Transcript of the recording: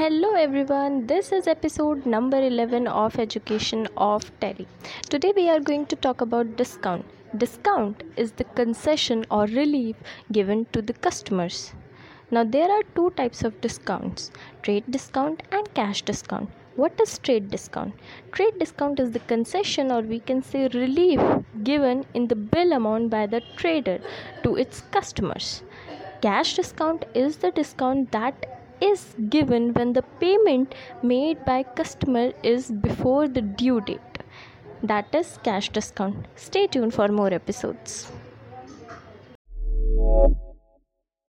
Hello everyone, this is episode number 11 of Education of Tally Today we are going to talk about discount. Discount is the concession or relief given to the customers. Now there are two types of discounts trade discount and cash discount. What is trade discount? Trade discount is the concession or we can say relief given in the bill amount by the trader to its customers. Cash discount is the discount that is given when the payment made by customer is before the due date. That is cash discount. Stay tuned for more episodes